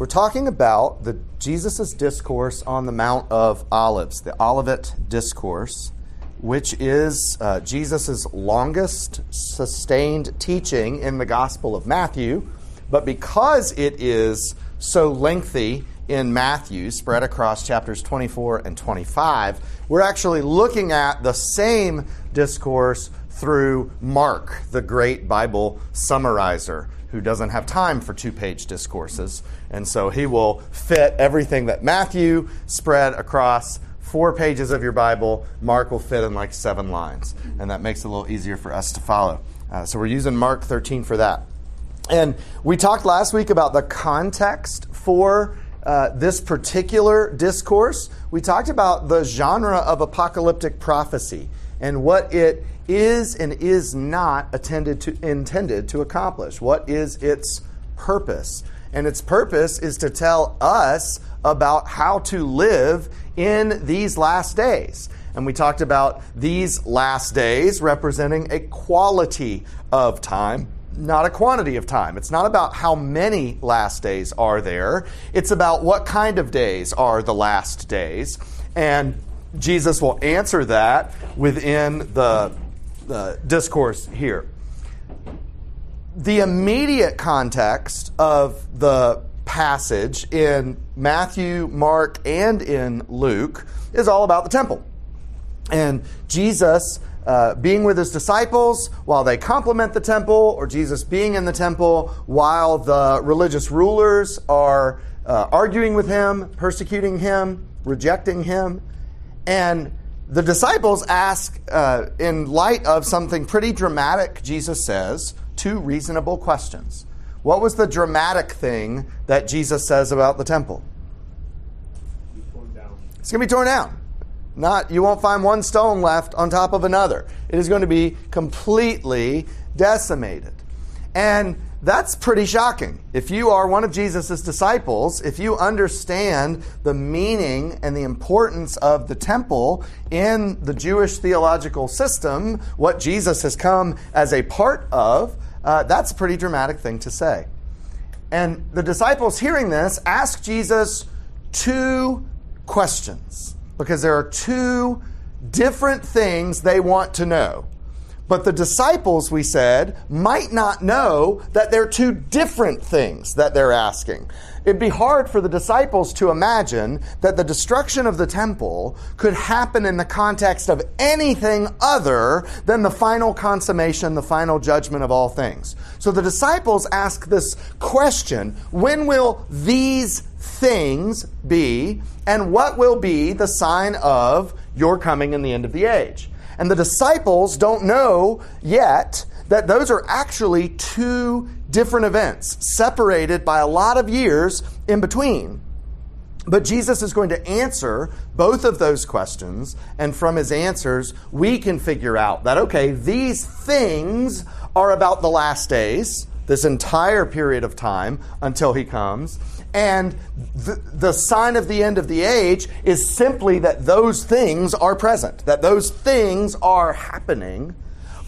We're talking about the Jesus' discourse on the Mount of Olives, the Olivet Discourse, which is uh, Jesus' longest sustained teaching in the Gospel of Matthew. But because it is so lengthy in Matthew, spread across chapters 24 and 25, we're actually looking at the same discourse through Mark, the great Bible summarizer who doesn't have time for two page discourses. And so he will fit everything that Matthew spread across four pages of your Bible. Mark will fit in like seven lines. And that makes it a little easier for us to follow. Uh, so we're using Mark 13 for that. And we talked last week about the context for uh, this particular discourse. We talked about the genre of apocalyptic prophecy and what it is and is not to, intended to accomplish. What is its purpose? And its purpose is to tell us about how to live in these last days. And we talked about these last days representing a quality of time, not a quantity of time. It's not about how many last days are there, it's about what kind of days are the last days. And Jesus will answer that within the uh, discourse here. The immediate context of the passage in Matthew, Mark, and in Luke is all about the temple. And Jesus uh, being with his disciples while they compliment the temple, or Jesus being in the temple while the religious rulers are uh, arguing with him, persecuting him, rejecting him. And the disciples ask, uh, in light of something pretty dramatic, Jesus says, two reasonable questions. What was the dramatic thing that Jesus says about the temple? It's going to be torn down. Not you won't find one stone left on top of another. It is going to be completely decimated. And that's pretty shocking. If you are one of Jesus' disciples, if you understand the meaning and the importance of the temple in the Jewish theological system, what Jesus has come as a part of, uh, that's a pretty dramatic thing to say. And the disciples hearing this ask Jesus two questions because there are two different things they want to know. But the disciples, we said, might not know that they're two different things that they're asking. It'd be hard for the disciples to imagine that the destruction of the temple could happen in the context of anything other than the final consummation, the final judgment of all things. So the disciples ask this question when will these things be, and what will be the sign of your coming in the end of the age? And the disciples don't know yet that those are actually two different events, separated by a lot of years in between. But Jesus is going to answer both of those questions, and from his answers, we can figure out that, okay, these things are about the last days, this entire period of time until he comes. And the, the sign of the end of the age is simply that those things are present, that those things are happening.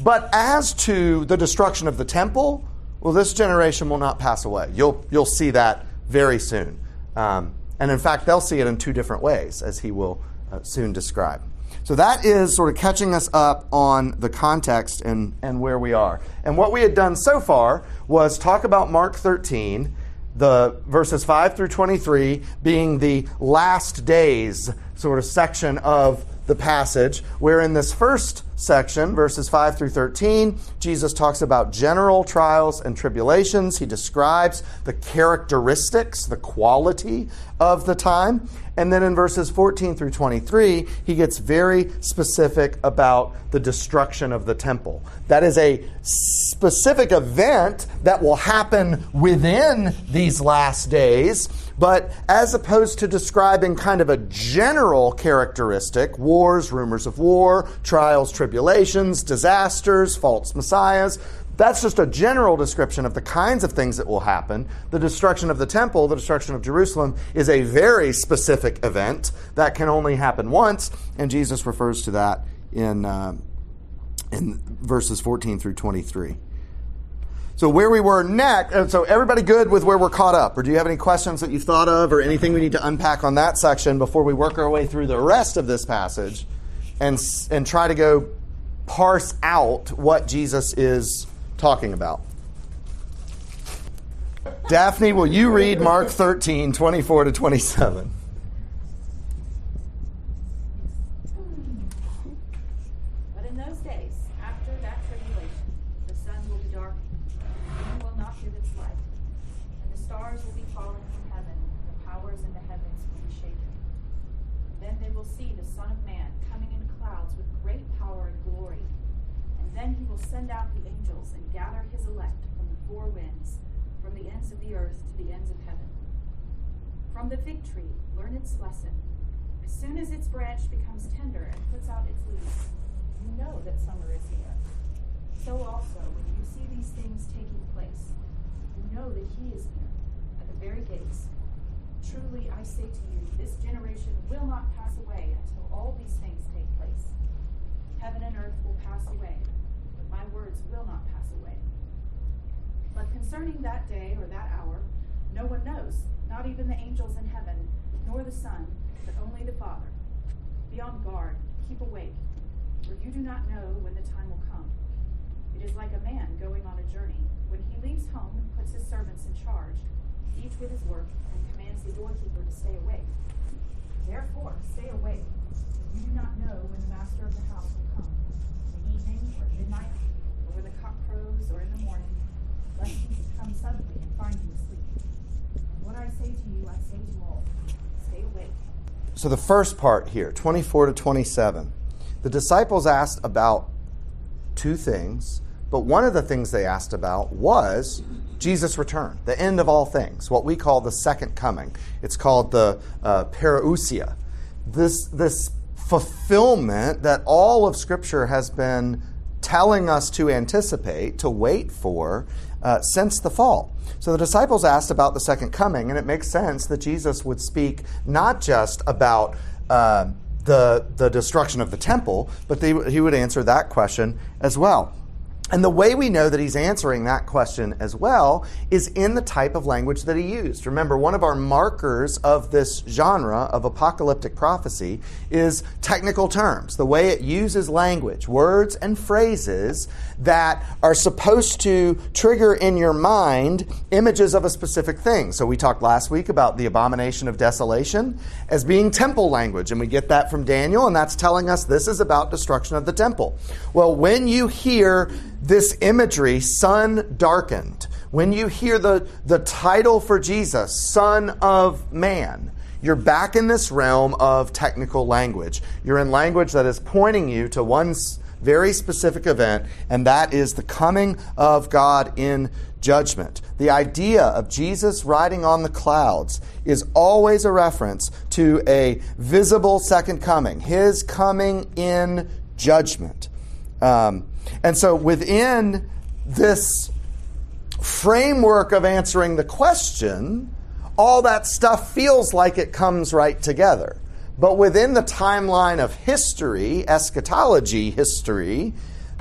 But as to the destruction of the temple, well, this generation will not pass away. You'll, you'll see that very soon. Um, and in fact, they'll see it in two different ways, as he will uh, soon describe. So that is sort of catching us up on the context and, and where we are. And what we had done so far was talk about Mark 13 the verses 5 through 23 being the last days sort of section of the passage, where in this first section, verses 5 through 13, Jesus talks about general trials and tribulations. He describes the characteristics, the quality of the time. And then in verses 14 through 23, he gets very specific about the destruction of the temple. That is a specific event that will happen within these last days. But as opposed to describing kind of a general characteristic, wars, rumors of war, trials, tribulations, disasters, false messiahs, that's just a general description of the kinds of things that will happen. The destruction of the temple, the destruction of Jerusalem, is a very specific event that can only happen once, and Jesus refers to that in, uh, in verses 14 through 23. So where we were next, uh, so everybody good with where we're caught up? Or do you have any questions that you've thought of or anything we need to unpack on that section before we work our way through the rest of this passage and, and try to go parse out what Jesus is talking about? Daphne, will you read Mark 13, 24 to 27? The fig tree, learn its lesson. As soon as its branch becomes tender and puts out its leaves, you know that summer is near. So also, when you see these things taking place, you know that he is near, at the very gates. Truly, I say to you, this generation will not pass away until all these things take place. Heaven and earth will pass away, but my words will not pass away. But concerning that day or that hour, no one knows not even the angels in heaven, nor the Son, but only the Father. Be on guard, keep awake, for you do not know when the time will come. It is like a man going on a journey, when he leaves home and puts his servants in charge, each with his work, and commands the doorkeeper to stay awake. Therefore, stay awake, for you do not know when the master of the house will come, in the evening or midnight, or when the cock crows or in the morning, lest he come suddenly and find you asleep. What I say to you, I say to all stay awake. So, the first part here, 24 to 27, the disciples asked about two things, but one of the things they asked about was Jesus' return, the end of all things, what we call the second coming. It's called the uh, parousia. This, this fulfillment that all of Scripture has been telling us to anticipate, to wait for, uh, since the fall. So the disciples asked about the second coming, and it makes sense that Jesus would speak not just about uh, the, the destruction of the temple, but they, he would answer that question as well. And the way we know that he's answering that question as well is in the type of language that he used. Remember, one of our markers of this genre of apocalyptic prophecy is technical terms, the way it uses language, words and phrases that are supposed to trigger in your mind images of a specific thing. So we talked last week about the abomination of desolation as being temple language, and we get that from Daniel, and that's telling us this is about destruction of the temple. Well, when you hear this imagery, sun darkened, when you hear the, the title for Jesus, Son of Man, you're back in this realm of technical language. You're in language that is pointing you to one very specific event, and that is the coming of God in judgment. The idea of Jesus riding on the clouds is always a reference to a visible second coming, his coming in judgment. Um, and so within this framework of answering the question, all that stuff feels like it comes right together. But within the timeline of history, eschatology history,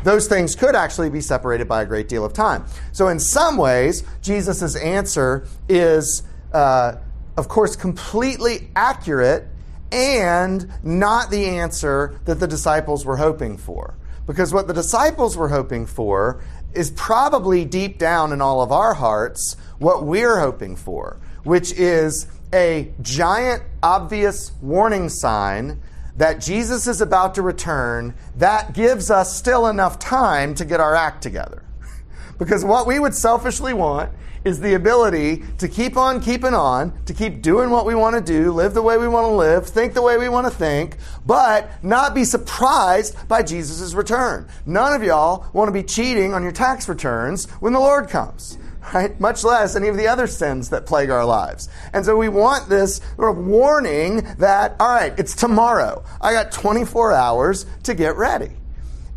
those things could actually be separated by a great deal of time. So, in some ways, Jesus' answer is, uh, of course, completely accurate and not the answer that the disciples were hoping for. Because what the disciples were hoping for is probably deep down in all of our hearts what we're hoping for, which is a giant, obvious warning sign that Jesus is about to return that gives us still enough time to get our act together. because what we would selfishly want is the ability to keep on keeping on, to keep doing what we want to do, live the way we want to live, think the way we want to think, but not be surprised by Jesus' return. None of y'all want to be cheating on your tax returns when the Lord comes. Right? Much less any of the other sins that plague our lives. And so we want this sort of warning that, all right, it's tomorrow. I got 24 hours to get ready.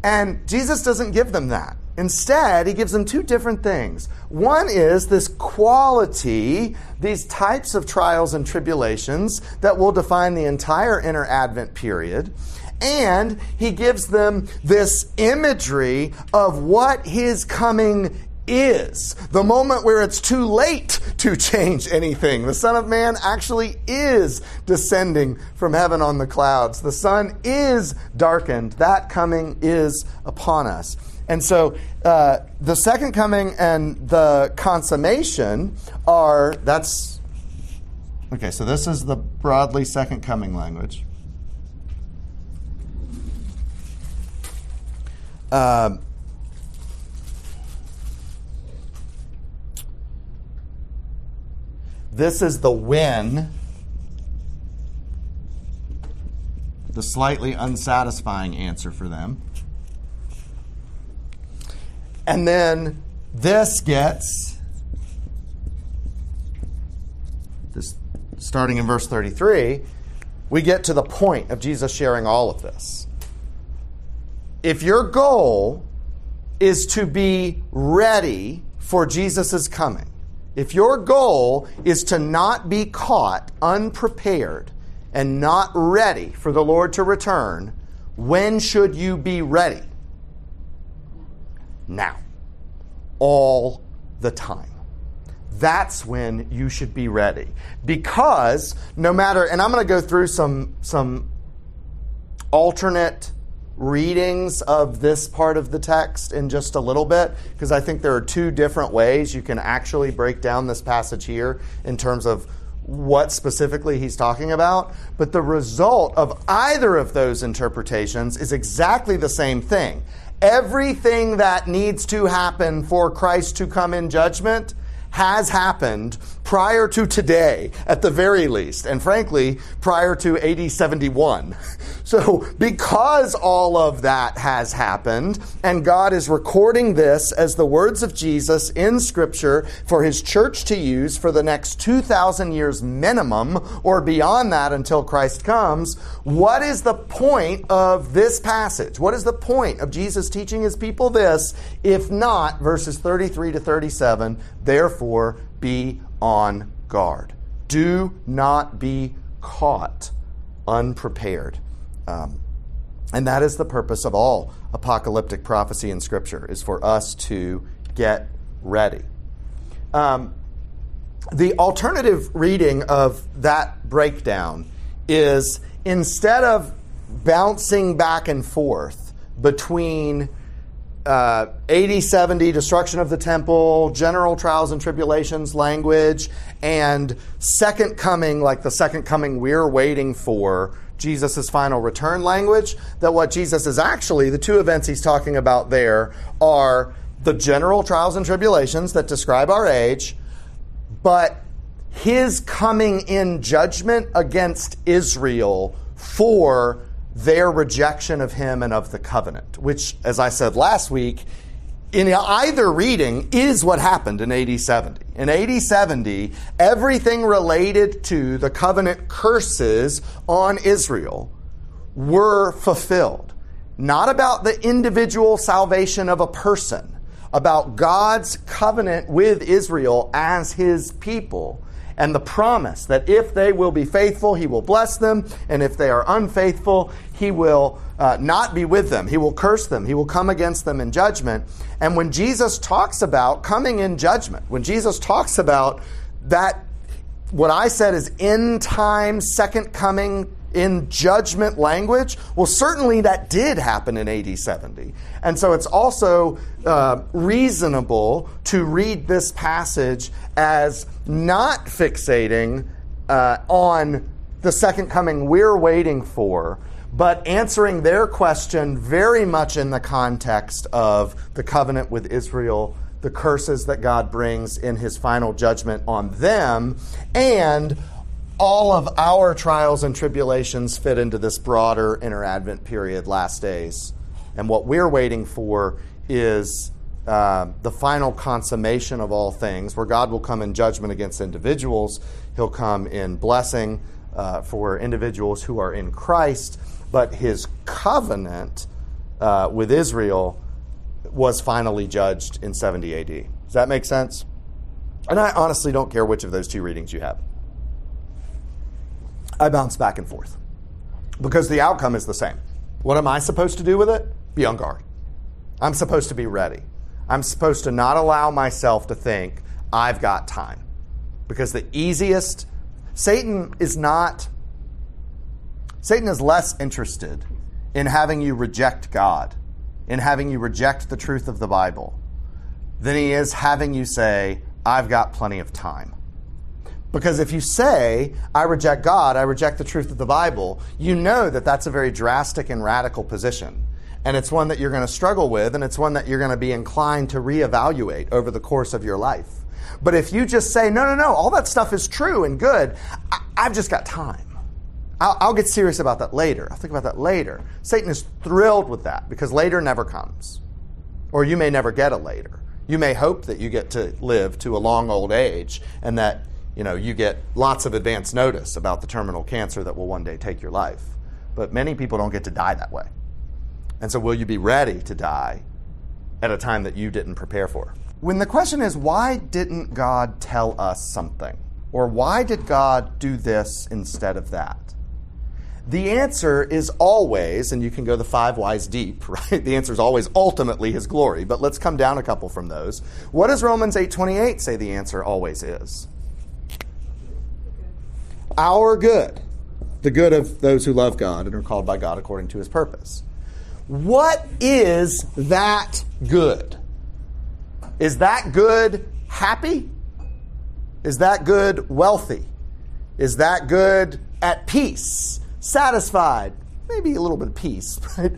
And Jesus doesn't give them that. Instead, he gives them two different things. One is this quality, these types of trials and tribulations that will define the entire inter Advent period. And he gives them this imagery of what his coming is, the moment where it's too late to change anything. The Son of Man actually is descending from heaven on the clouds. The sun is darkened. That coming is upon us. And so uh, the second coming and the consummation are, that's, okay, so this is the broadly second coming language. Um, this is the when, the slightly unsatisfying answer for them. And then this gets, this, starting in verse 33, we get to the point of Jesus sharing all of this. If your goal is to be ready for Jesus' coming, if your goal is to not be caught unprepared and not ready for the Lord to return, when should you be ready? Now, all the time. That's when you should be ready. Because no matter, and I'm going to go through some, some alternate readings of this part of the text in just a little bit, because I think there are two different ways you can actually break down this passage here in terms of what specifically he's talking about, but the result of either of those interpretations is exactly the same thing everything that needs to happen for Christ to come in judgment has happened prior to today, at the very least, and frankly, prior to AD 71. So, because all of that has happened, and God is recording this as the words of Jesus in Scripture for His church to use for the next 2,000 years minimum, or beyond that until Christ comes, what is the point of this passage? What is the point of Jesus teaching His people this, if not verses 33 to 37? Therefore, be on guard. Do not be caught unprepared. Um, and that is the purpose of all apocalyptic prophecy in Scripture, is for us to get ready. Um, the alternative reading of that breakdown is instead of bouncing back and forth between uh, AD 70 destruction of the temple general trials and tribulations language and second coming like the second coming we're waiting for jesus' final return language that what jesus is actually the two events he's talking about there are the general trials and tribulations that describe our age but his coming in judgment against israel for their rejection of him and of the covenant, which, as I said last week, in either reading is what happened in AD 70. In AD 70, everything related to the covenant curses on Israel were fulfilled. Not about the individual salvation of a person, about God's covenant with Israel as his people and the promise that if they will be faithful, he will bless them, and if they are unfaithful, he will uh, not be with them. He will curse them. He will come against them in judgment. And when Jesus talks about coming in judgment, when Jesus talks about that, what I said is end time, second coming in judgment language? Well, certainly that did happen in AD 70. And so it's also uh, reasonable to read this passage as not fixating uh, on the second coming we're waiting for, but answering their question very much in the context of the covenant with Israel, the curses that God brings in his final judgment on them, and all of our trials and tribulations fit into this broader inter Advent period, last days. And what we're waiting for is uh, the final consummation of all things, where God will come in judgment against individuals. He'll come in blessing uh, for individuals who are in Christ, but his covenant uh, with Israel was finally judged in 70 AD. Does that make sense? And I honestly don't care which of those two readings you have. I bounce back and forth because the outcome is the same. What am I supposed to do with it? Be on guard. I'm supposed to be ready. I'm supposed to not allow myself to think, I've got time. Because the easiest, Satan is not, Satan is less interested in having you reject God, in having you reject the truth of the Bible, than he is having you say, I've got plenty of time. Because if you say, I reject God, I reject the truth of the Bible, you know that that's a very drastic and radical position. And it's one that you're going to struggle with, and it's one that you're going to be inclined to reevaluate over the course of your life. But if you just say, no, no, no, all that stuff is true and good, I- have just got time. I'll, I'll get serious about that later. I'll think about that later. Satan is thrilled with that because later never comes. Or you may never get a later. You may hope that you get to live to a long old age and that you know you get lots of advance notice about the terminal cancer that will one day take your life. But many people don't get to die that way. And so, will you be ready to die at a time that you didn't prepare for? When the question is, why didn't God tell us something? Or why did God do this instead of that? The answer is always, and you can go the five whys deep, right? The answer is always ultimately his glory. But let's come down a couple from those. What does Romans 8:28 say the answer always is? Our good. The good of those who love God and are called by God according to his purpose. What is that good? Is that good happy? Is that good wealthy? Is that good at peace? Satisfied? Maybe a little bit of peace?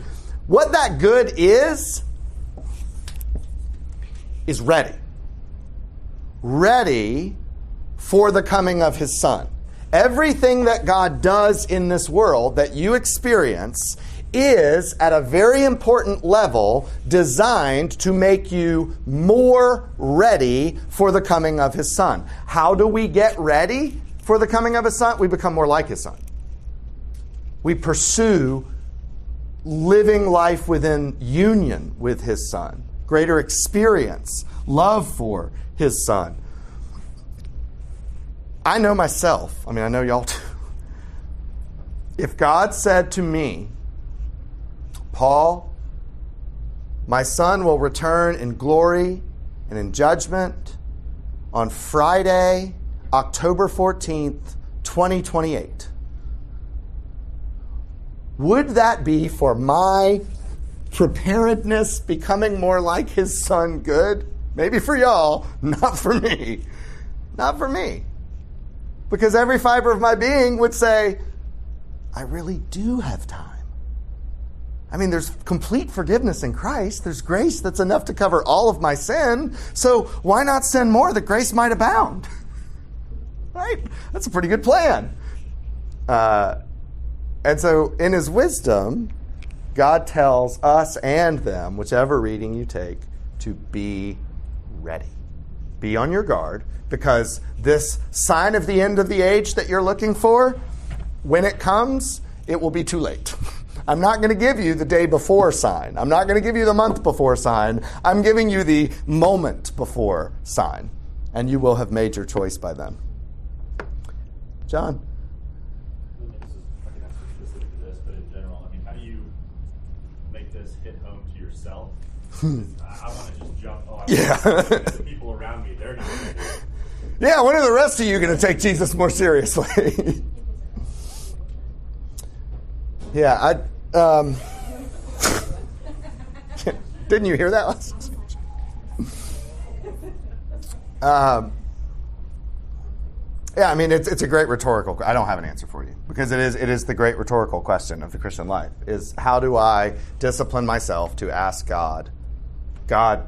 What that good is, is ready. Ready for the coming of his son. Everything that God does in this world that you experience is at a very important level designed to make you more ready for the coming of his son. How do we get ready for the coming of his son? We become more like his son. We pursue living life within union with his son, greater experience, love for his son. I know myself. I mean, I know y'all too. If God said to me, Paul, my son will return in glory and in judgment on Friday, October 14th, 2028. Would that be for my preparedness becoming more like his son good? Maybe for y'all, not for me. Not for me. Because every fiber of my being would say, I really do have time. I mean, there's complete forgiveness in Christ. There's grace that's enough to cover all of my sin. So why not sin more that grace might abound? right? That's a pretty good plan. Uh, and so, in his wisdom, God tells us and them, whichever reading you take, to be ready. Be on your guard because this sign of the end of the age that you're looking for, when it comes, it will be too late. I'm not going to give you the day before sign. I'm not going to give you the month before sign. I'm giving you the moment before sign. And you will have made your choice by then. John. Hmm. I, can ask you specific to this, but in general, I mean how do you make this hit home to yourself? I want to just jump. Oh, yeah. the people around me, they're not. Yeah, when are the rest of you going to take Jesus more seriously? yeah, I um, didn't you hear that last? Um, yeah, I mean it's it's a great rhetorical. I don't have an answer for you because it is it is the great rhetorical question of the Christian life: is how do I discipline myself to ask God, God,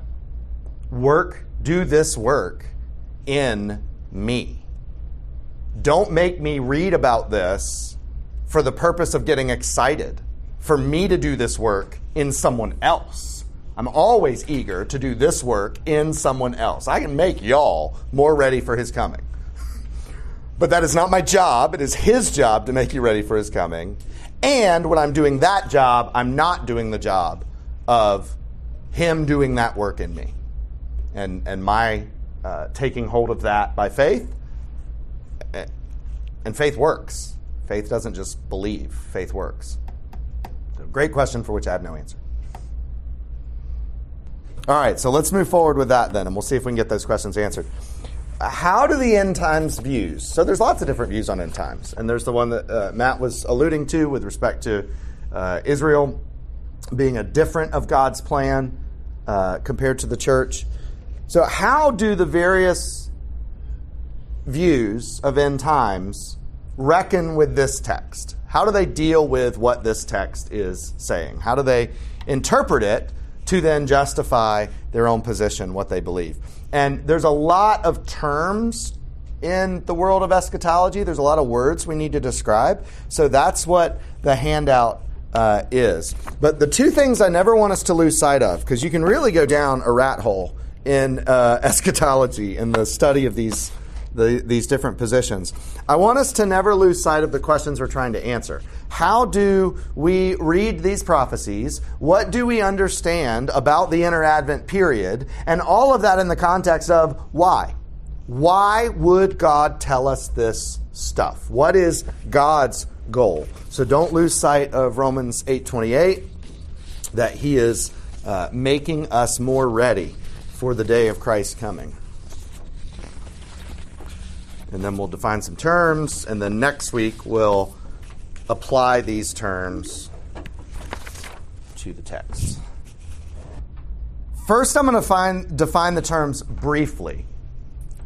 work, do this work in me. Don't make me read about this for the purpose of getting excited for me to do this work in someone else. I'm always eager to do this work in someone else. I can make y'all more ready for his coming. but that is not my job. It is his job to make you ready for his coming. And when I'm doing that job, I'm not doing the job of him doing that work in me. And, and my uh, taking hold of that by faith. And faith works. Faith doesn't just believe, faith works. Great question for which I have no answer. All right, so let's move forward with that then, and we'll see if we can get those questions answered. How do the end times views? So there's lots of different views on end times, and there's the one that uh, Matt was alluding to with respect to uh, Israel being a different of God's plan uh, compared to the church. So, how do the various views of end times reckon with this text? How do they deal with what this text is saying? How do they interpret it to then justify their own position, what they believe? And there's a lot of terms in the world of eschatology. There's a lot of words we need to describe. So that's what the handout uh, is. But the two things I never want us to lose sight of, because you can really go down a rat hole in uh, eschatology in the study of these the, these different positions. I want us to never lose sight of the questions we're trying to answer. How do we read these prophecies? What do we understand about the inter Advent period? And all of that in the context of why? Why would God tell us this stuff? What is God's goal? So don't lose sight of Romans 8:28 that he is uh, making us more ready for the day of Christ's coming. And then we'll define some terms, and then next week we'll apply these terms to the text. First, I'm going to find, define the terms briefly,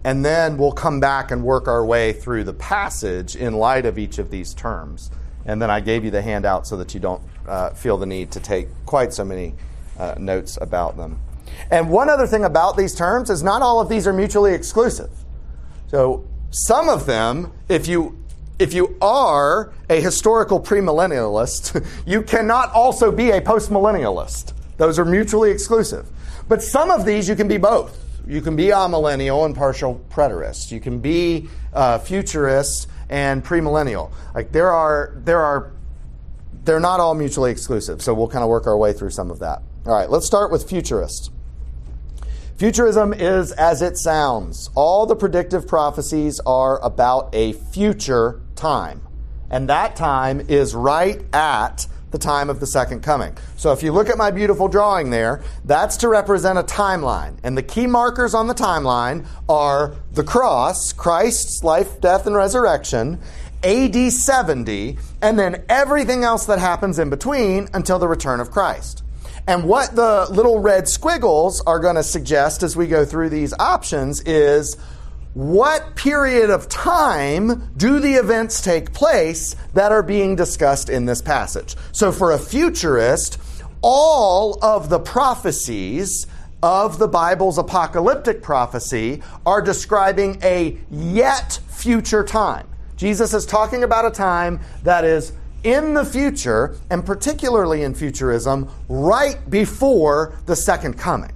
and then we'll come back and work our way through the passage in light of each of these terms. And then I gave you the handout so that you don't uh, feel the need to take quite so many uh, notes about them. And one other thing about these terms is not all of these are mutually exclusive. So some of them, if you if you are a historical premillennialist, you cannot also be a postmillennialist. Those are mutually exclusive. But some of these you can be both. You can be amillennial and partial preterist. You can be uh, futurist and premillennial. Like there are there are they're not all mutually exclusive. So we'll kind of work our way through some of that. All right, let's start with futurist. Futurism is as it sounds. All the predictive prophecies are about a future time. And that time is right at the time of the second coming. So if you look at my beautiful drawing there, that's to represent a timeline. And the key markers on the timeline are the cross, Christ's life, death, and resurrection, AD 70, and then everything else that happens in between until the return of Christ. And what the little red squiggles are going to suggest as we go through these options is what period of time do the events take place that are being discussed in this passage? So, for a futurist, all of the prophecies of the Bible's apocalyptic prophecy are describing a yet future time. Jesus is talking about a time that is in the future, and particularly in futurism, right before the second coming.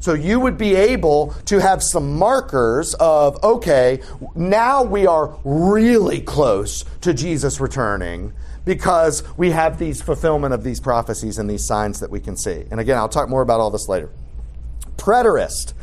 So you would be able to have some markers of, okay, now we are really close to Jesus returning because we have these fulfillment of these prophecies and these signs that we can see. And again, I'll talk more about all this later. Preterist.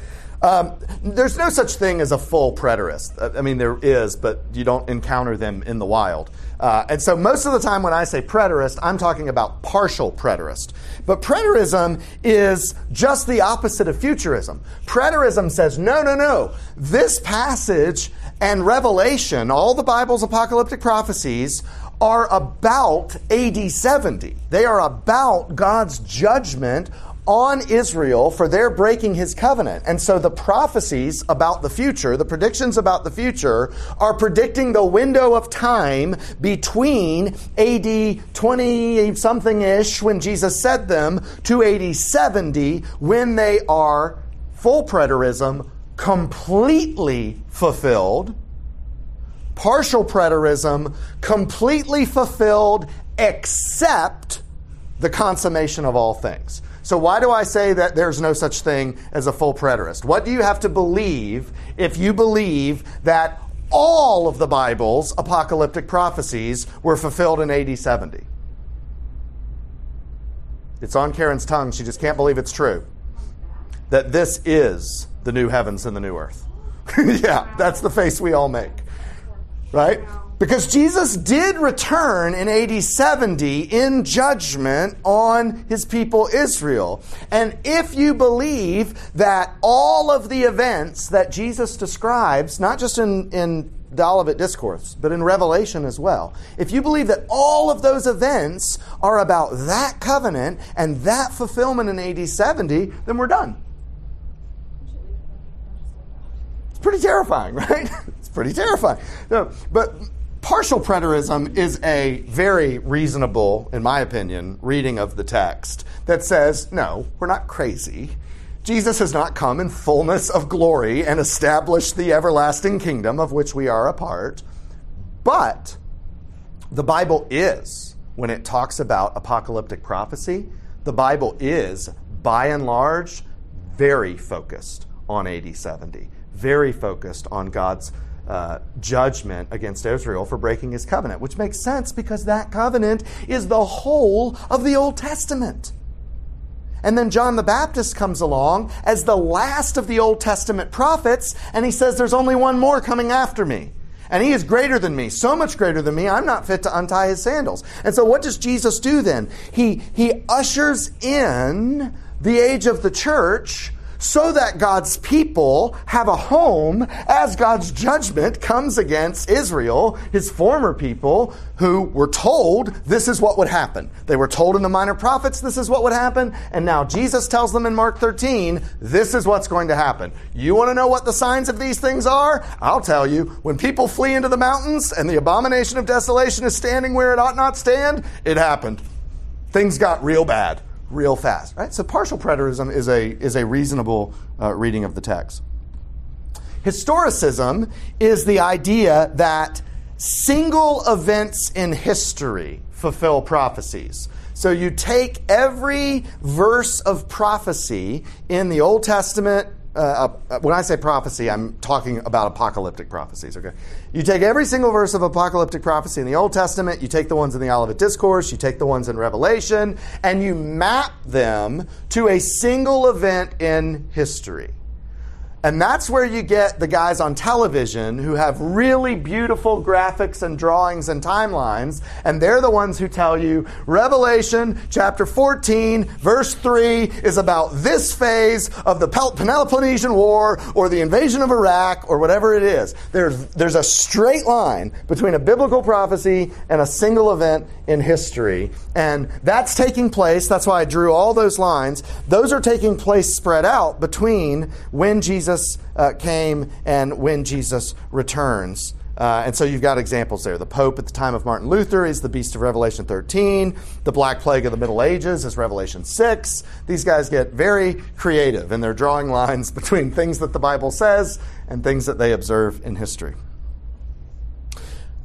Um, there's no such thing as a full preterist. I mean, there is, but you don't encounter them in the wild. Uh, and so, most of the time when I say preterist, I'm talking about partial preterist. But preterism is just the opposite of futurism. Preterism says, no, no, no. This passage and Revelation, all the Bible's apocalyptic prophecies, are about AD 70. They are about God's judgment on Israel for their breaking his covenant. And so the prophecies about the future, the predictions about the future, are predicting the window of time between AD 20 something ish when Jesus said them to AD 70 when they are full preterism completely fulfilled. Partial preterism completely fulfilled except the consummation of all things. So, why do I say that there's no such thing as a full preterist? What do you have to believe if you believe that all of the Bible's apocalyptic prophecies were fulfilled in AD 70? It's on Karen's tongue. She just can't believe it's true. That this is the new heavens and the new earth. yeah, that's the face we all make. Right? Because Jesus did return in AD 70 in judgment on his people Israel. And if you believe that all of the events that Jesus describes, not just in, in the Olivet Discourse, but in Revelation as well, if you believe that all of those events are about that covenant and that fulfillment in AD 70, then we're done. It's pretty terrifying, right? it's pretty terrifying. No, but partial preterism is a very reasonable, in my opinion, reading of the text that says, no, we're not crazy. Jesus has not come in fullness of glory and established the everlasting kingdom of which we are a part. But the Bible is, when it talks about apocalyptic prophecy, the Bible is, by and large, very focused on AD 70, very focused on God's uh, judgment against Israel for breaking his covenant, which makes sense because that covenant is the whole of the Old Testament. And then John the Baptist comes along as the last of the Old Testament prophets, and he says, There's only one more coming after me. And he is greater than me, so much greater than me, I'm not fit to untie his sandals. And so, what does Jesus do then? He, he ushers in the age of the church so that God's people have a home as God's judgment comes against Israel, his former people, who were told this is what would happen. They were told in the minor prophets this is what would happen, and now Jesus tells them in Mark 13 this is what's going to happen. You want to know what the signs of these things are? I'll tell you. When people flee into the mountains and the abomination of desolation is standing where it ought not stand, it happened. Things got real bad real fast. Right? So partial preterism is a, is a reasonable uh, reading of the text. Historicism is the idea that single events in history fulfill prophecies. So you take every verse of prophecy in the Old Testament, uh, uh, when I say prophecy, I'm talking about apocalyptic prophecies, okay? You take every single verse of apocalyptic prophecy in the Old Testament, you take the ones in the Olivet Discourse, you take the ones in Revelation, and you map them to a single event in history. And that's where you get the guys on television who have really beautiful graphics and drawings and timelines. And they're the ones who tell you Revelation chapter 14, verse 3 is about this phase of the Peloponnesian War or the invasion of Iraq or whatever it is. There's, there's a straight line between a biblical prophecy and a single event in history. And that's taking place. That's why I drew all those lines. Those are taking place spread out between when Jesus Jesus uh, came and when Jesus returns. Uh, and so you've got examples there. The Pope at the time of Martin Luther is the beast of Revelation 13. The Black Plague of the Middle Ages is Revelation 6. These guys get very creative in their drawing lines between things that the Bible says and things that they observe in history.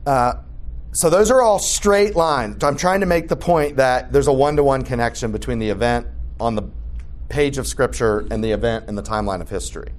Uh, so those are all straight lines. I'm trying to make the point that there's a one to one connection between the event on the page of Scripture and the event in the timeline of history.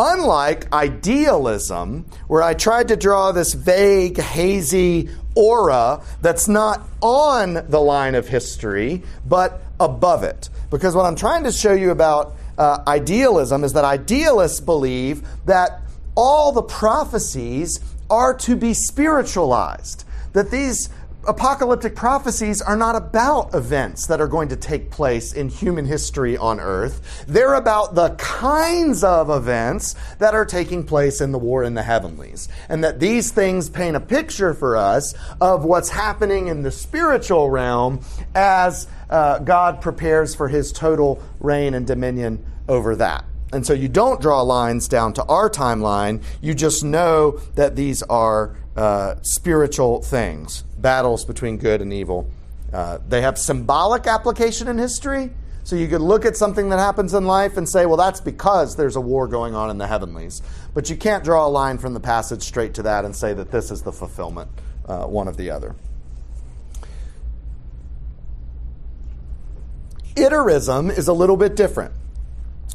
Unlike idealism, where I tried to draw this vague, hazy aura that's not on the line of history, but above it. Because what I'm trying to show you about uh, idealism is that idealists believe that all the prophecies are to be spiritualized. That these apocalyptic prophecies are not about events that are going to take place in human history on earth. They're about the kinds of events that are taking place in the war in the heavenlies. And that these things paint a picture for us of what's happening in the spiritual realm as uh, God prepares for his total reign and dominion over that. And so you don't draw lines down to our timeline. You just know that these are uh, spiritual things, battles between good and evil. Uh, they have symbolic application in history. So you could look at something that happens in life and say, well, that's because there's a war going on in the heavenlies. But you can't draw a line from the passage straight to that and say that this is the fulfillment, uh, one of the other. Iterism is a little bit different.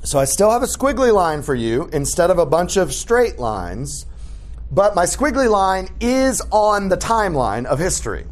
So I still have a squiggly line for you instead of a bunch of straight lines. But my squiggly line is on the timeline of history.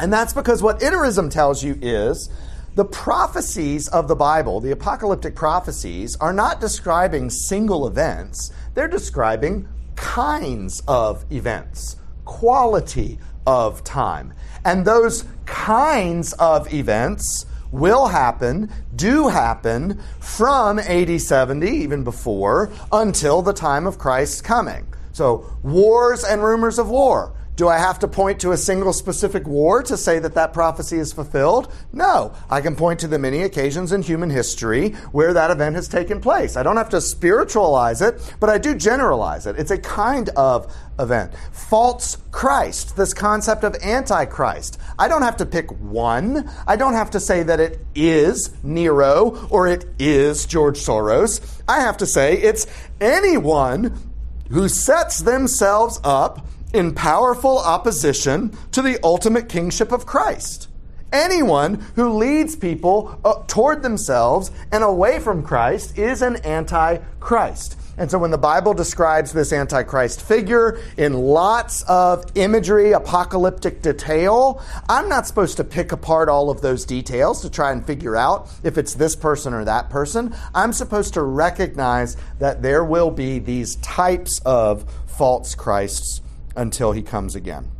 And that's because what iterism tells you is the prophecies of the Bible, the apocalyptic prophecies, are not describing single events, they're describing kinds of events, quality of time. And those kinds of events will happen, do happen from AD 70, even before, until the time of Christ's coming. So, wars and rumors of war do I have to point to a single specific war to say that that prophecy is fulfilled? No. I can point to the many occasions in human history where that event has taken place. I don't have to spiritualize it, but I do generalize it. It's a kind of event. False Christ, this concept of Antichrist. I don't have to pick one. I don't have to say that it is Nero or it is George Soros. I have to say it's anyone who sets themselves up in powerful opposition to the ultimate kingship of Christ. Anyone who leads people uh, toward themselves and away from Christ is an antichrist. And so when the Bible describes this antichrist figure in lots of imagery, apocalyptic detail, I'm not supposed to pick apart all of those details to try and figure out if it's this person or that person. I'm supposed to recognize that there will be these types of false Christs until he comes again.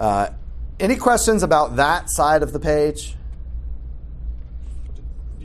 Uh, any questions about that side of the page?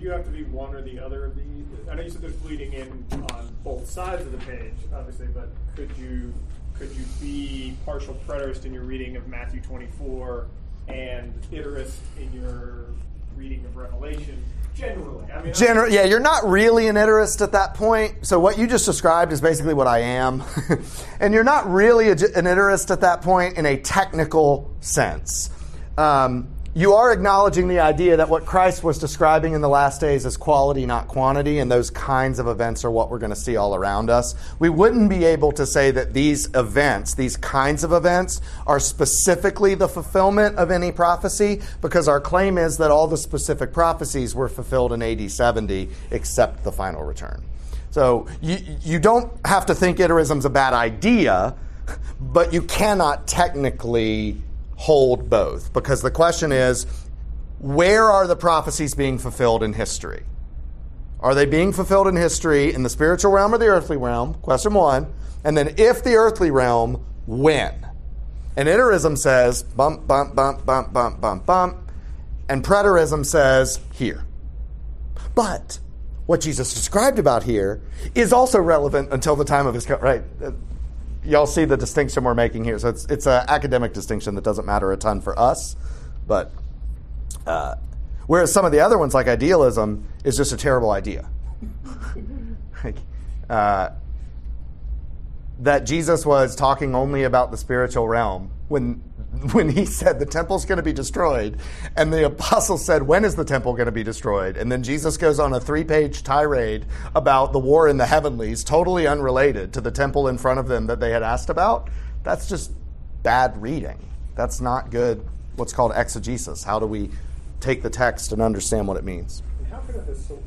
Do you have to be one or the other of these? I know you said there's bleeding in on both sides of the page, obviously, but could you could you be partial preterist in your reading of Matthew 24 and iterist in your reading of Revelation? Generally, I mean, Gener- yeah, you're not really an iterist at that point. So what you just described is basically what I am, and you're not really a, an iterist at that point in a technical sense. Um, you are acknowledging the idea that what Christ was describing in the last days is quality, not quantity, and those kinds of events are what we're going to see all around us. We wouldn't be able to say that these events, these kinds of events, are specifically the fulfillment of any prophecy because our claim is that all the specific prophecies were fulfilled in AD 70 except the final return. So you, you don't have to think iterism's a bad idea, but you cannot technically hold both because the question is where are the prophecies being fulfilled in history? Are they being fulfilled in history in the spiritual realm or the earthly realm? Question one. And then, if the earthly realm, when? And interism says bump, bump, bump, bump, bump, bump, bump. And preterism says here. But what Jesus described about here is also relevant until the time of his coming, right? Y'all see the distinction we're making here. So it's it's an academic distinction that doesn't matter a ton for us, but uh, whereas some of the other ones, like idealism, is just a terrible idea. like, uh, that Jesus was talking only about the spiritual realm when when he said the temple's going to be destroyed, and the apostles said, When is the temple going to be destroyed? And then Jesus goes on a three page tirade about the war in the heavenlies, totally unrelated to the temple in front of them that they had asked about. That's just bad reading. That's not good, what's called exegesis. How do we take the text and understand what it means? And how could a, histor-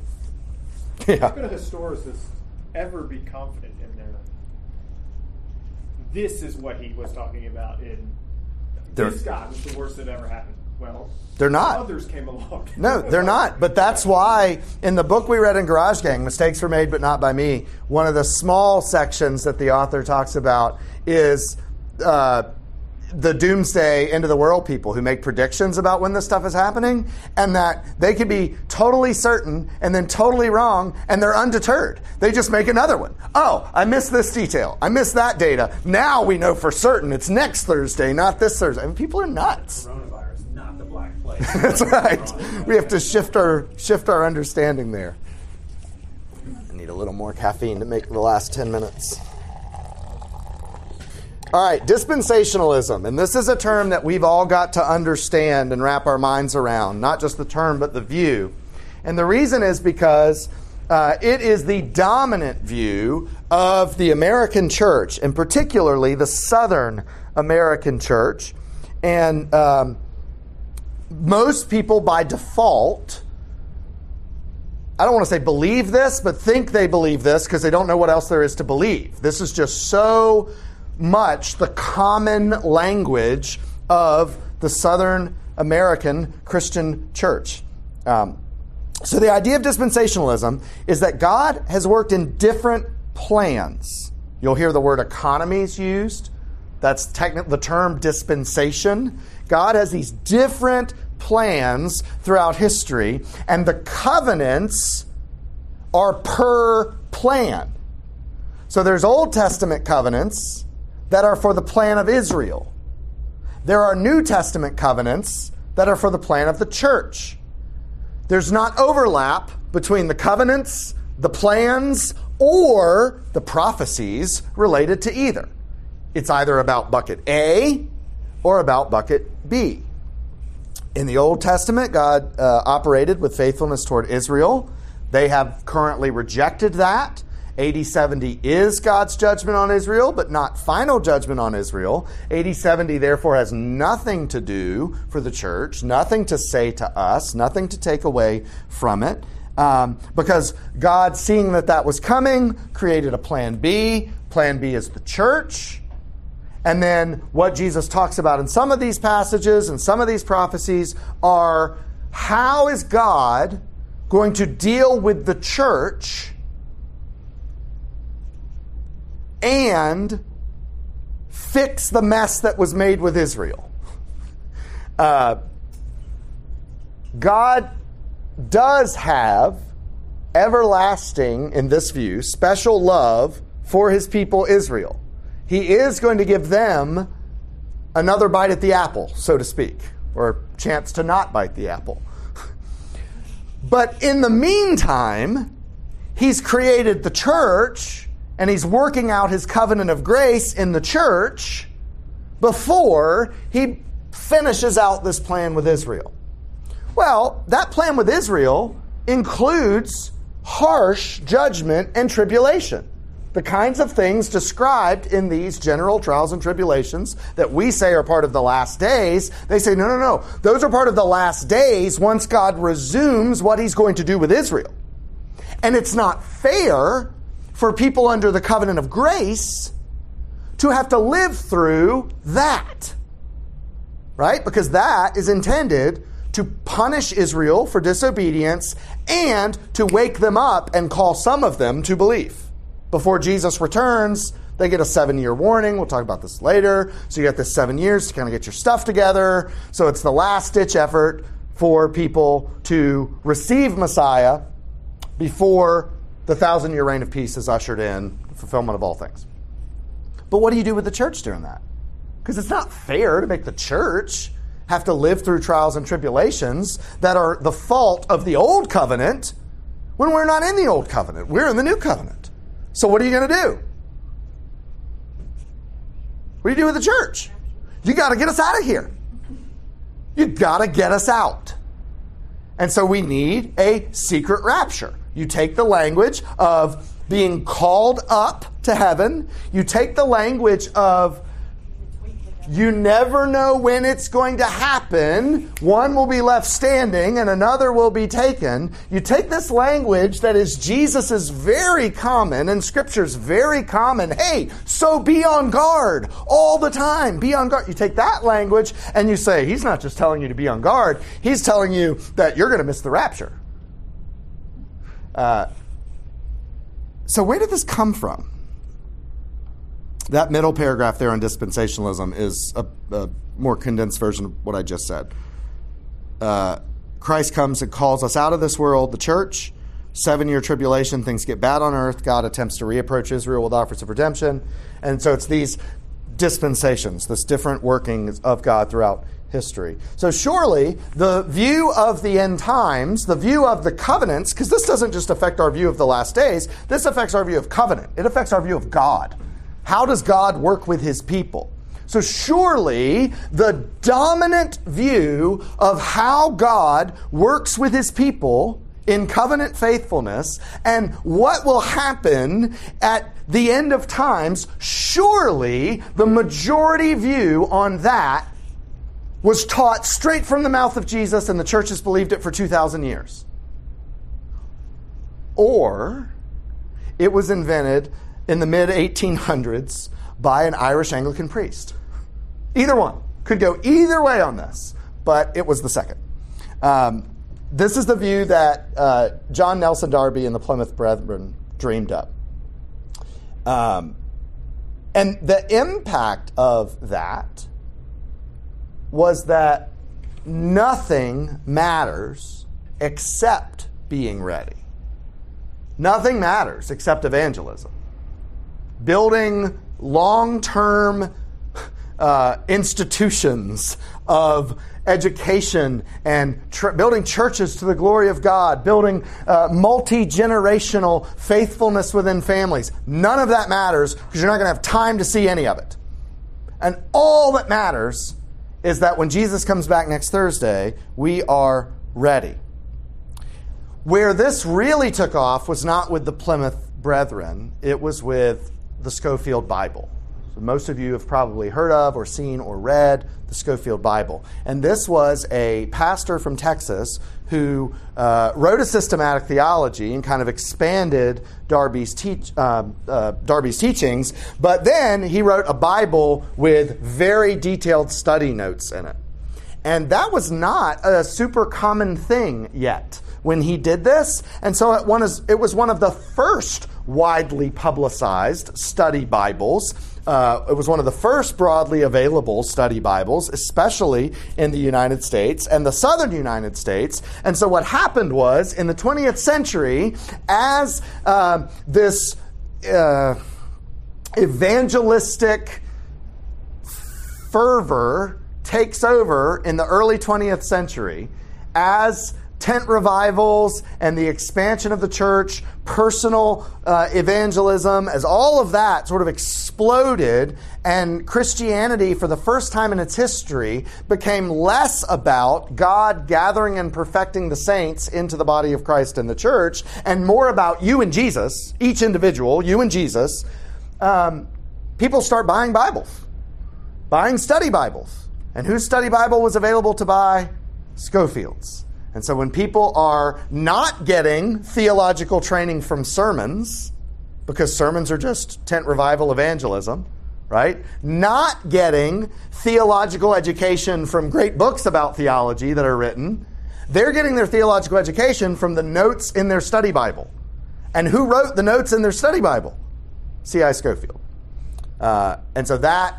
Yeah. how could a historicist ever be confident in their. This is what he was talking about in. They're- this guy was the worst that ever happened. Well, They're not. Others came along. No, they're not. But that's why in the book we read in Garage Gang, Mistakes Were Made But Not By Me, one of the small sections that the author talks about is uh, the doomsday end of the world people who make predictions about when this stuff is happening and that they could be totally certain and then totally wrong and they're undeterred. They just make another one. Oh, I missed this detail. I missed that data. Now we know for certain it's next Thursday, not this Thursday. I mean, people are nuts. Coronavirus, not the Black Plague. That's right. We have to shift our shift our understanding there. I need a little more caffeine to make the last 10 minutes. All right, dispensationalism. And this is a term that we've all got to understand and wrap our minds around, not just the term, but the view. And the reason is because uh, it is the dominant view of the American church, and particularly the Southern American church. And um, most people, by default, I don't want to say believe this, but think they believe this because they don't know what else there is to believe. This is just so much the common language of the Southern American Christian church. Um, so, the idea of dispensationalism is that God has worked in different plans. You'll hear the word economies used. That's techni- the term dispensation. God has these different plans throughout history, and the covenants are per plan. So there's Old Testament covenants that are for the plan of Israel. There are New Testament covenants that are for the plan of the church. There's not overlap between the covenants, the plans, or the prophecies related to either. It's either about bucket A or about bucket B. In the Old Testament, God uh, operated with faithfulness toward Israel. They have currently rejected that. AD 70 is God's judgment on Israel, but not final judgment on Israel. AD 70 therefore has nothing to do for the church, nothing to say to us, nothing to take away from it. Um, because God, seeing that that was coming, created a plan B. Plan B is the church. And then what Jesus talks about in some of these passages and some of these prophecies are how is God going to deal with the church and fix the mess that was made with Israel? Uh, God does have everlasting, in this view, special love for his people Israel. He is going to give them another bite at the apple, so to speak, or a chance to not bite the apple. But in the meantime, he's created the church and he's working out his covenant of grace in the church before he finishes out this plan with Israel. Well, that plan with Israel includes harsh judgment and tribulation. The kinds of things described in these general trials and tribulations that we say are part of the last days, they say, no, no, no. Those are part of the last days once God resumes what he's going to do with Israel. And it's not fair for people under the covenant of grace to have to live through that. Right? Because that is intended to punish Israel for disobedience and to wake them up and call some of them to belief before Jesus returns, they get a seven year warning. We'll talk about this later. So you got this seven years to kind of get your stuff together. So it's the last ditch effort for people to receive Messiah before the thousand year reign of peace is ushered in, fulfillment of all things. But what do you do with the church during that? Because it's not fair to make the church have to live through trials and tribulations that are the fault of the old covenant when we're not in the old covenant. We're in the new covenant. So what are you going to do? What do you do with the church? You got to get us out of here. You got to get us out. And so we need a secret rapture. You take the language of being called up to heaven, you take the language of you never know when it's going to happen. One will be left standing and another will be taken. You take this language that is Jesus is very common and scripture's very common. Hey, so be on guard all the time. Be on guard. You take that language and you say, he's not just telling you to be on guard, he's telling you that you're going to miss the rapture. Uh, so, where did this come from? that middle paragraph there on dispensationalism is a, a, more condensed version of what I just said. Uh, Christ comes and calls us out of this world, the church. Seven year tribulation, things get bad on earth. God attempts to reapproach Israel with offers of redemption. And so it's these dispensations, this different workings of God throughout history. So surely the view of the end times, the view of the covenants, because this doesn't just affect our view of the last days, this affects our view of covenant. It affects our view of God. How does God work with his people? So, surely the dominant view of how God works with his people in covenant faithfulness and what will happen at the end of times, surely the majority view on that was taught straight from the mouth of Jesus, and the church has believed it for 2,000 years. Or it was invented in the mid 1800s by an Irish Anglican priest. Either one. Could go either way on this, but it was the second. Um, this is the view that uh, John Nelson Darby and the Plymouth Brethren dreamed up. Um, And the impact of that was that nothing matters except being ready. Nothing matters except evangelism. Building long term uh, institutions of education and tr- building churches to the glory of God, building uh, multi generational faithfulness within families. None of that matters because you're not going to have time to see any of it. And all that matters is that when Jesus comes back next Thursday, we are ready. Where this really took off was not with the Plymouth Brethren, it was with the Scofield Bible. So most of you have probably heard of or seen or read the Scofield Bible. And this was a pastor from Texas who uh, wrote a systematic theology and kind of expanded Darby's, uh, uh, Darby's teachings, but then he wrote a Bible with very detailed study notes in it. And that was not a super common thing yet when he did this. And so it was one of the first widely publicized study Bibles uh, it was one of the first broadly available study Bibles, especially in the United States and the southern United States. And so, what happened was in the 20th century, as uh, this uh, evangelistic fervor takes over in the early 20th century, as tent revivals and the expansion of the church, personal uh, evangelism, as all of that sort of exploded, and Christianity, for the first time in its history, became less about God gathering and perfecting the saints into the body of Christ and the church, and more about you and Jesus, each individual, you and Jesus, um, people start buying Bibles, buying study Bibles. And whose study Bible was available to buy? Scofield's. And so when people are not getting theological training from sermons, because sermons are just tent revival evangelism, right? Not getting theological education from great books about theology that are written, they're getting their theological education from the notes in their study Bible. And who wrote the notes in their study Bible? C.I. Scofield. Uh, and so that,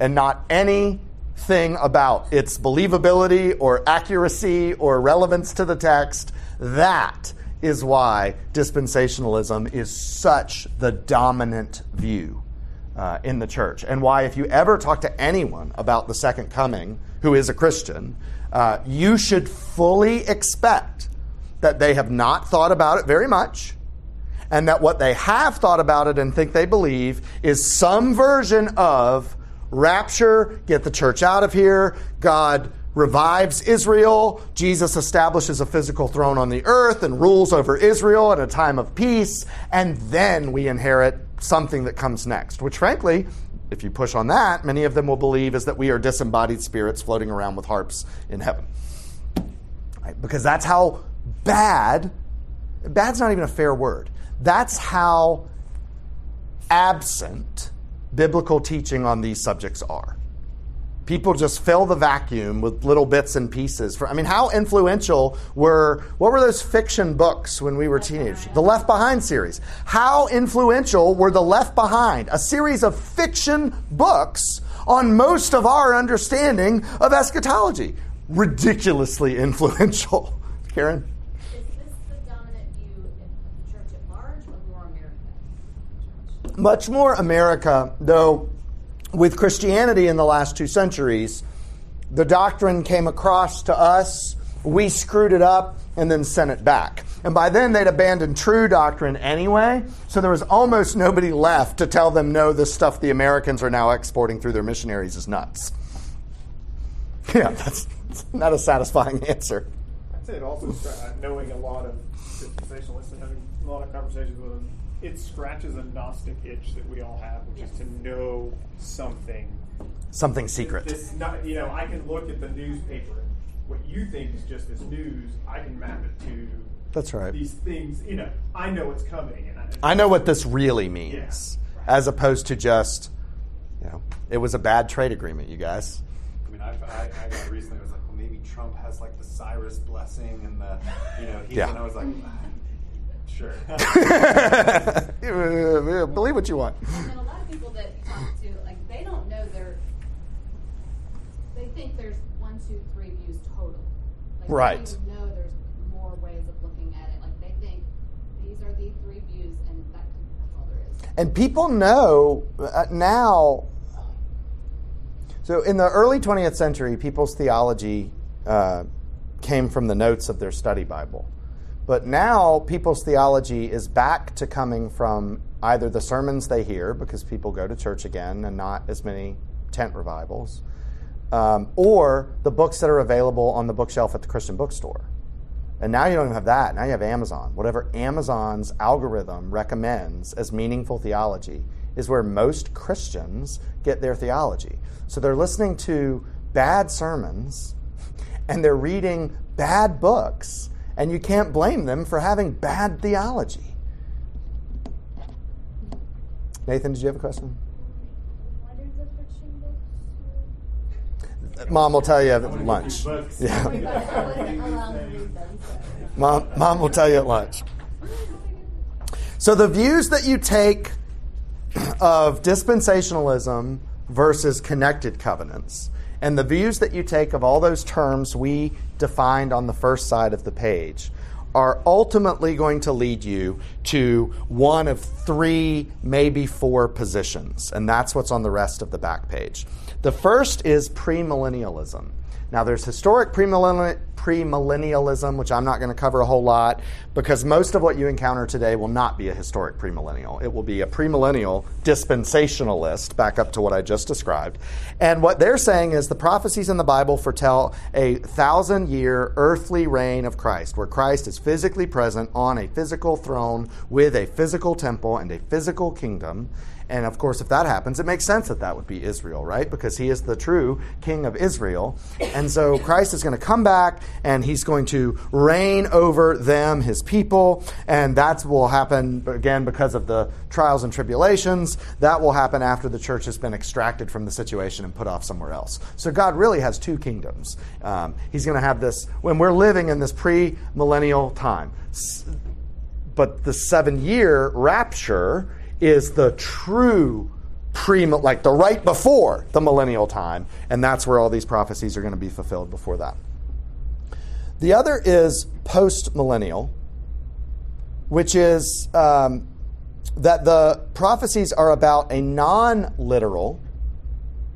and not any thing about its believability or accuracy or relevance to the text. That is why dispensationalism is such the dominant view uh, in the church. And why, if you ever talk to anyone about the second coming who is a Christian, uh, you should fully expect that they have not thought about it very much. And that what they have thought about it and think they believe is some version of rapture, get the church out of here. God revives Israel. Jesus establishes a physical throne on the earth and rules over Israel at a time of peace. And then we inherit something that comes next, which, frankly, if you push on that, many of them will believe is that we are disembodied spirits floating around with harps in heaven. Right? Because that's how bad, bad's not even a fair word, that's how absent biblical teaching on these subjects are. People just fill the vacuum with little bits and pieces. For, I mean, how influential were what were those fiction books when we were teenagers? The Left Behind series. How influential were the Left Behind, a series of fiction books on most of our understanding of eschatology? Ridiculously influential. Karen? Much more America, though with Christianity in the last two centuries, the doctrine came across to us, we screwed it up, and then sent it back. And by then, they'd abandoned true doctrine anyway, so there was almost nobody left to tell them, no, this stuff the Americans are now exporting through their missionaries is nuts. Yeah, that's not a satisfying answer. I'd say it also, uh, knowing a lot of dispensationalists and having a lot of conversations with them, it scratches a Gnostic itch that we all have, which yes. is to know something. Something secret. This, not, you know, I can look at the newspaper. What you think is just this news, I can map it to. That's right. These things, you know, I know what's coming, and I, I know what this really means, yeah, right. as opposed to just, you know, it was a bad trade agreement, you guys. I mean, I, I, I got recently was like, well, maybe Trump has like the Cyrus blessing, and the, you know, he, yeah. and I was like. Sure. Believe what you want. And a lot of of people that you talk to, like they don't know their. They think there's one, two, three views total. Like, Right. They know there's more ways of looking at it. Like they think these are the three views, and that, that's all there is. And people know uh, now. So, in the early 20th century, people's theology uh, came from the notes of their study Bible. But now, people's theology is back to coming from either the sermons they hear, because people go to church again and not as many tent revivals, um, or the books that are available on the bookshelf at the Christian bookstore. And now you don't even have that. Now you have Amazon. Whatever Amazon's algorithm recommends as meaningful theology is where most Christians get their theology. So they're listening to bad sermons and they're reading bad books, and you can't blame them for having bad theology. Nathan, did you have a question? Why do the fiction books? Mom will tell you at lunch. Yeah. I wouldn't allow them to read them. So. Mom, Mom will tell you at lunch. So the views that you take of dispensationalism versus connected covenants, and the views that you take of all those terms we defined on the first side of the page, are ultimately going to lead you to one of three, maybe four positions, and that's what's on the rest of the back page. The first is premillennialism. Now, there's historic premillenni- premillennialism, which I'm not going to cover a whole lot because most of what you encounter today will not be a historic premillennial. It will be a premillennial dispensationalist, back up to what I just described. And what they're saying is the prophecies in the Bible foretell a thousand year earthly reign of Christ, where Christ is physically present on a physical throne with a physical temple and a physical kingdom. And of course, if that happens, it makes sense that that would be Israel, right? Because he is the true king of Israel. And so Christ is going to come back and he's going to reign over them, his people. And that will happen, again, because of the trials and tribulations. That will happen after the church has been extracted from the situation and put off somewhere else. So God really has two kingdoms. Um, he's going to have this, when we're living in this pre millennial time. But the seven year rapture is the true pre like the right before the millennial time and that's where all these prophecies are going to be fulfilled before that the other is post millennial which is um, that the prophecies are about a non literal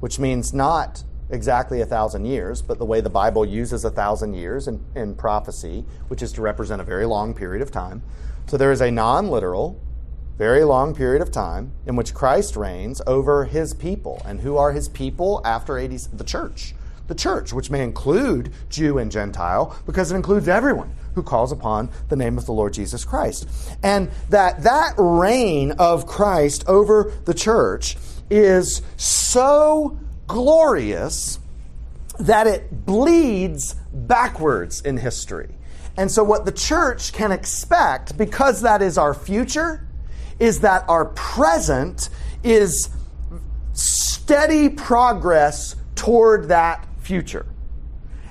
which means not exactly a thousand years, but the way the Bible uses a thousand years in, in prophecy, which is to represent a very long period of time. So there is a non literal, very long period of time in which Christ reigns over his people. And who are his people after 80? The church. The church, which may include Jew and Gentile, because it includes everyone who calls upon the name of the Lord Jesus Christ. And that that reign of Christ over the church is so glorious that it bleeds backwards in history. And so, what the church can expect, because that is our future, is that our present is steady progress toward that future.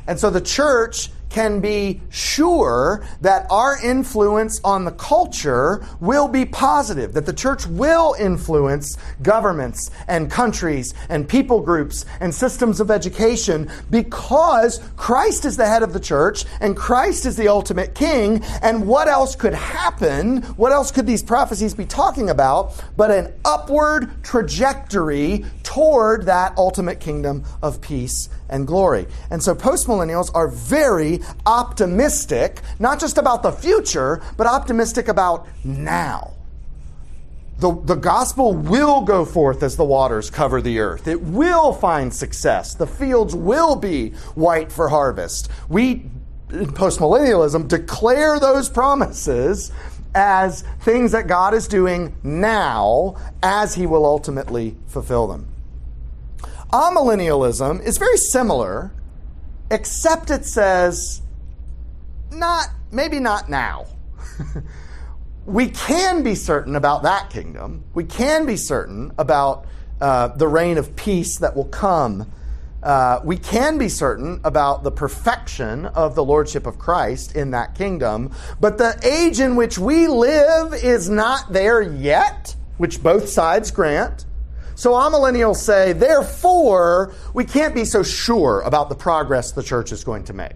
And so, the church can be sure that our influence on the culture will be positive, that the church will influence governments and countries and people groups and systems of education because Christ is the head of the church and Christ is the ultimate king. And what else could happen? What else could these prophecies be talking about but an upward trajectory toward that ultimate kingdom of peace and glory? And so postmillennials are very optimistic, not just about the future, but optimistic about now. The, the gospel will go forth as the waters cover the earth. It will find success. The fields will be white for harvest. We, in postmillennialism, declare those promises as things that God is doing now as he will ultimately fulfill them. Amillennialism is very similar, except it says, not, maybe not now. we can be certain about that kingdom. We can be certain about uh, the reign of peace that will come. Uh, we can be certain about the perfection of the lordship of Christ in that kingdom. But the age in which we live is not there yet, which both sides grant. So amillennials say, therefore, we can't be so sure about the progress the church is going to make.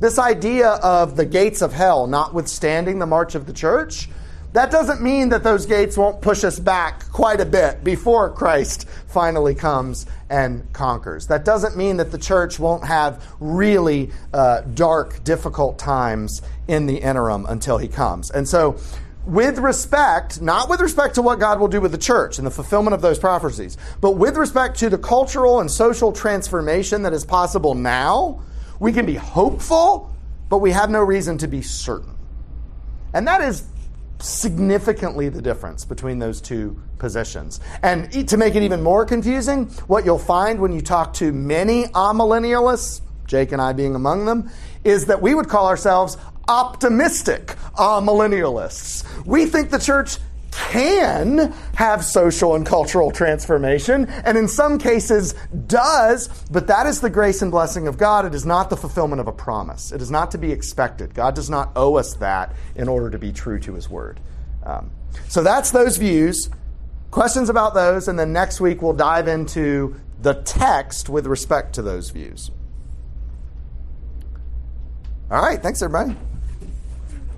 This idea of the gates of hell notwithstanding the march of the church, that doesn't mean that those gates won't push us back quite a bit before Christ finally comes and conquers. That doesn't mean that the church won't have really uh, dark, difficult times in the interim until he comes. And so, with respect, not with respect to what God will do with the church and the fulfillment of those prophecies, but with respect to the cultural and social transformation that is possible now, we can be hopeful, but we have no reason to be certain. And that is significantly the difference between those two positions. And to make it even more confusing, what you'll find when you talk to many amillennialists, Jake and I being among them, is that we would call ourselves optimistic uh, millennialists. We think the church can have social and cultural transformation, and in some cases does, but that is the grace and blessing of God. It is not the fulfillment of a promise. It is not to be expected. God does not owe us that in order to be true to His word. Um, so that's those views. Questions about those, and then next week we'll dive into the text with respect to those views. All right, thanks, everybody.